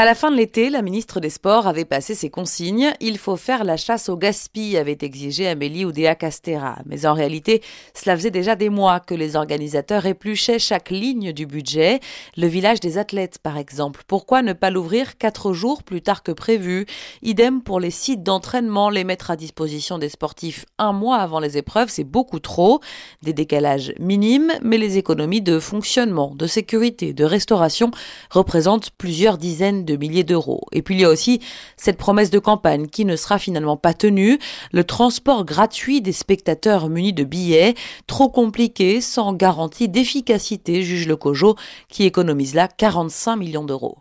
À la fin de l'été, la ministre des Sports avait passé ses consignes. Il faut faire la chasse au gaspillage, avait exigé Amélie Oudéa Castera. Mais en réalité, cela faisait déjà des mois que les organisateurs épluchaient chaque ligne du budget. Le village des athlètes, par exemple. Pourquoi ne pas l'ouvrir quatre jours plus tard que prévu? Idem pour les sites d'entraînement, les mettre à disposition des sportifs un mois avant les épreuves, c'est beaucoup trop. Des décalages minimes, mais les économies de fonctionnement, de sécurité, de restauration représentent plusieurs dizaines de milliers d'euros. Et puis il y a aussi cette promesse de campagne qui ne sera finalement pas tenue, le transport gratuit des spectateurs munis de billets, trop compliqué, sans garantie d'efficacité, juge le COJO, qui économise là 45 millions d'euros.